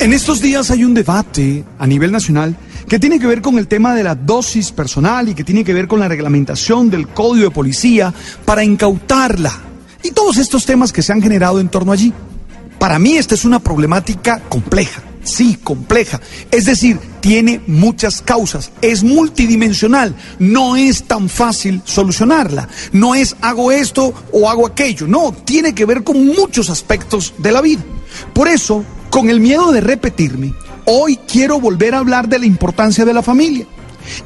En estos días hay un debate a nivel nacional que tiene que ver con el tema de la dosis personal y que tiene que ver con la reglamentación del código de policía para incautarla. Y todos estos temas que se han generado en torno allí. Para mí esta es una problemática compleja, sí, compleja. Es decir, tiene muchas causas, es multidimensional, no es tan fácil solucionarla. No es hago esto o hago aquello, no, tiene que ver con muchos aspectos de la vida. Por eso, con el miedo de repetirme, hoy quiero volver a hablar de la importancia de la familia.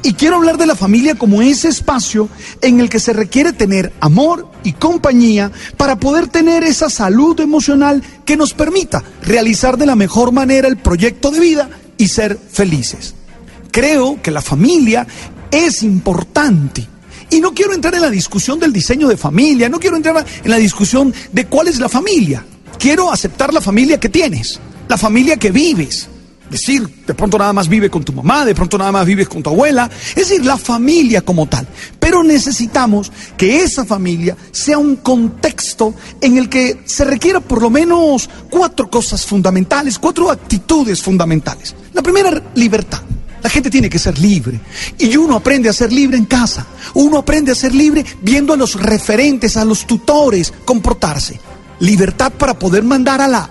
Y quiero hablar de la familia como ese espacio en el que se requiere tener amor y compañía para poder tener esa salud emocional que nos permita realizar de la mejor manera el proyecto de vida y ser felices. Creo que la familia es importante. Y no quiero entrar en la discusión del diseño de familia, no quiero entrar en la discusión de cuál es la familia. Quiero aceptar la familia que tienes, la familia que vives, decir, de pronto nada más vive con tu mamá, de pronto nada más vives con tu abuela, es decir, la familia como tal. Pero necesitamos que esa familia sea un contexto en el que se requiera por lo menos cuatro cosas fundamentales, cuatro actitudes fundamentales. La primera, libertad. La gente tiene que ser libre. Y uno aprende a ser libre en casa. Uno aprende a ser libre viendo a los referentes, a los tutores comportarse. Libertad para poder mandar a la,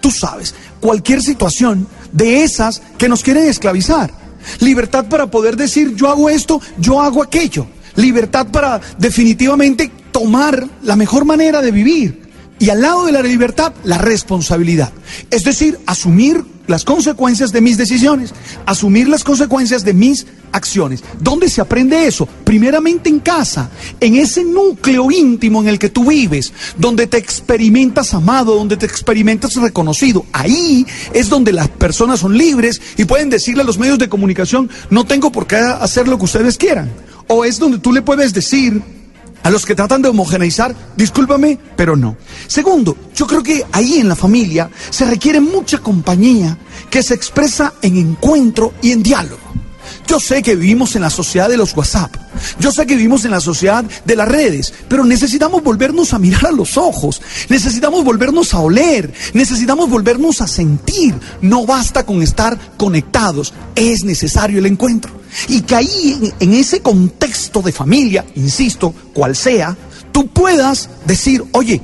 tú sabes, cualquier situación de esas que nos quieren esclavizar. Libertad para poder decir yo hago esto, yo hago aquello. Libertad para definitivamente tomar la mejor manera de vivir. Y al lado de la libertad, la responsabilidad. Es decir, asumir las consecuencias de mis decisiones, asumir las consecuencias de mis acciones. ¿Dónde se aprende eso? Primeramente en casa, en ese núcleo íntimo en el que tú vives, donde te experimentas amado, donde te experimentas reconocido. Ahí es donde las personas son libres y pueden decirle a los medios de comunicación, no tengo por qué hacer lo que ustedes quieran. O es donde tú le puedes decir, a los que tratan de homogeneizar, discúlpame, pero no. Segundo, yo creo que ahí en la familia se requiere mucha compañía que se expresa en encuentro y en diálogo. Yo sé que vivimos en la sociedad de los WhatsApp. Yo sé que vivimos en la sociedad de las redes, pero necesitamos volvernos a mirar a los ojos, necesitamos volvernos a oler, necesitamos volvernos a sentir. No basta con estar conectados, es necesario el encuentro. Y que ahí, en, ese contexto de familia, insisto, cual sea, tú puedas decir, oye,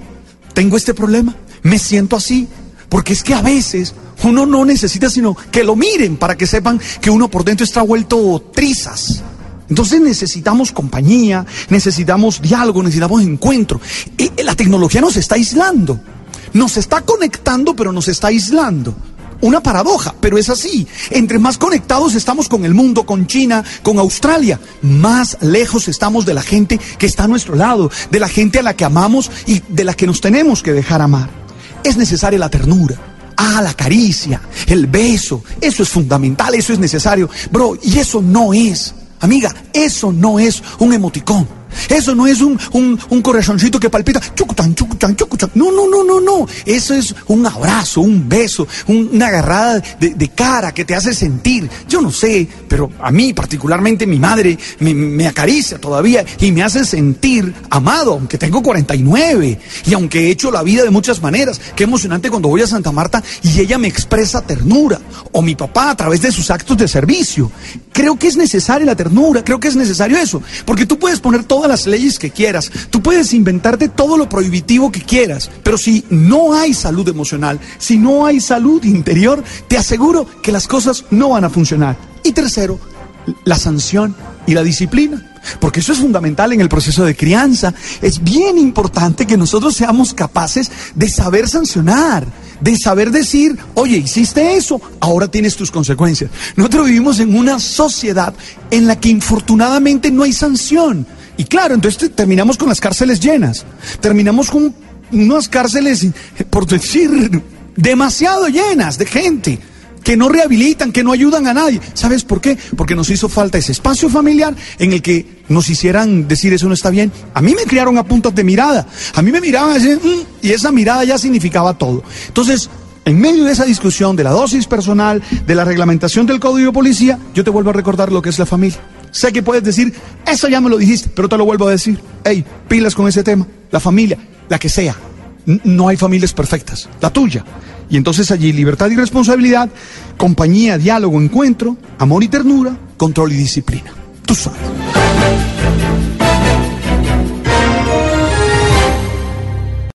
tengo este problema, me siento así, porque es que a veces uno no necesita sino que lo miren para que sepan que uno por dentro está vuelto trizas. Entonces necesitamos compañía, necesitamos diálogo, necesitamos encuentro. Y la tecnología nos está aislando, nos está conectando, pero nos está aislando. Una paradoja, pero es así. Entre más conectados estamos con el mundo, con China, con Australia, más lejos estamos de la gente que está a nuestro lado, de la gente a la que amamos y de la que nos tenemos que dejar amar. Es necesaria la ternura Ah, la caricia, el beso, eso es fundamental, eso es necesario. Bro, y eso no es, amiga, eso no es un emoticón. Eso no es un, un, corazoncito que palpita, chucutan, chucutan, chucutan. No, no, no, no, no. Eso es un abrazo, un beso, una agarrada de, cara que te hace sentir. Yo no sé, pero a mí particularmente mi madre me, acaricia todavía y me hace sentir amado, aunque tengo 49 y aunque he hecho la vida de muchas maneras. Qué emocionante cuando voy a Santa Marta y ella me expresa ternura. O mi papá a través de sus actos de servicio. Creo que es necesaria la ternura, creo que es necesario eso. Porque tú puedes poner todo las leyes que quieras, tú puedes inventarte todo lo prohibitivo que quieras, pero si no hay salud emocional, si no hay salud interior, te aseguro que las cosas no van a funcionar. Y tercero, la sanción y la disciplina. Porque eso es fundamental en el proceso de crianza. Es bien importante que nosotros seamos capaces de saber sancionar, de saber decir, oye, hiciste eso, ahora tienes tus consecuencias. Nosotros vivimos en una sociedad en la que infortunadamente no hay sanción. Y claro, entonces terminamos con las cárceles llenas. Terminamos con unas cárceles, por decir, demasiado llenas de gente que no rehabilitan, que no ayudan a nadie. ¿Sabes por qué? Porque nos hizo falta ese espacio familiar en el que nos hicieran decir eso no está bien. A mí me criaron a puntas de mirada. A mí me miraban mm", y esa mirada ya significaba todo. Entonces, en medio de esa discusión de la dosis personal, de la reglamentación del código de policía, yo te vuelvo a recordar lo que es la familia. Sé que puedes decir, eso ya me lo dijiste, pero te lo vuelvo a decir. Hey, pilas con ese tema. La familia, la que sea. no hay familias perfectas. La tuya Y entonces allí libertad y responsabilidad, compañía, diálogo, encuentro, amor y ternura, control y disciplina. Tú sabes.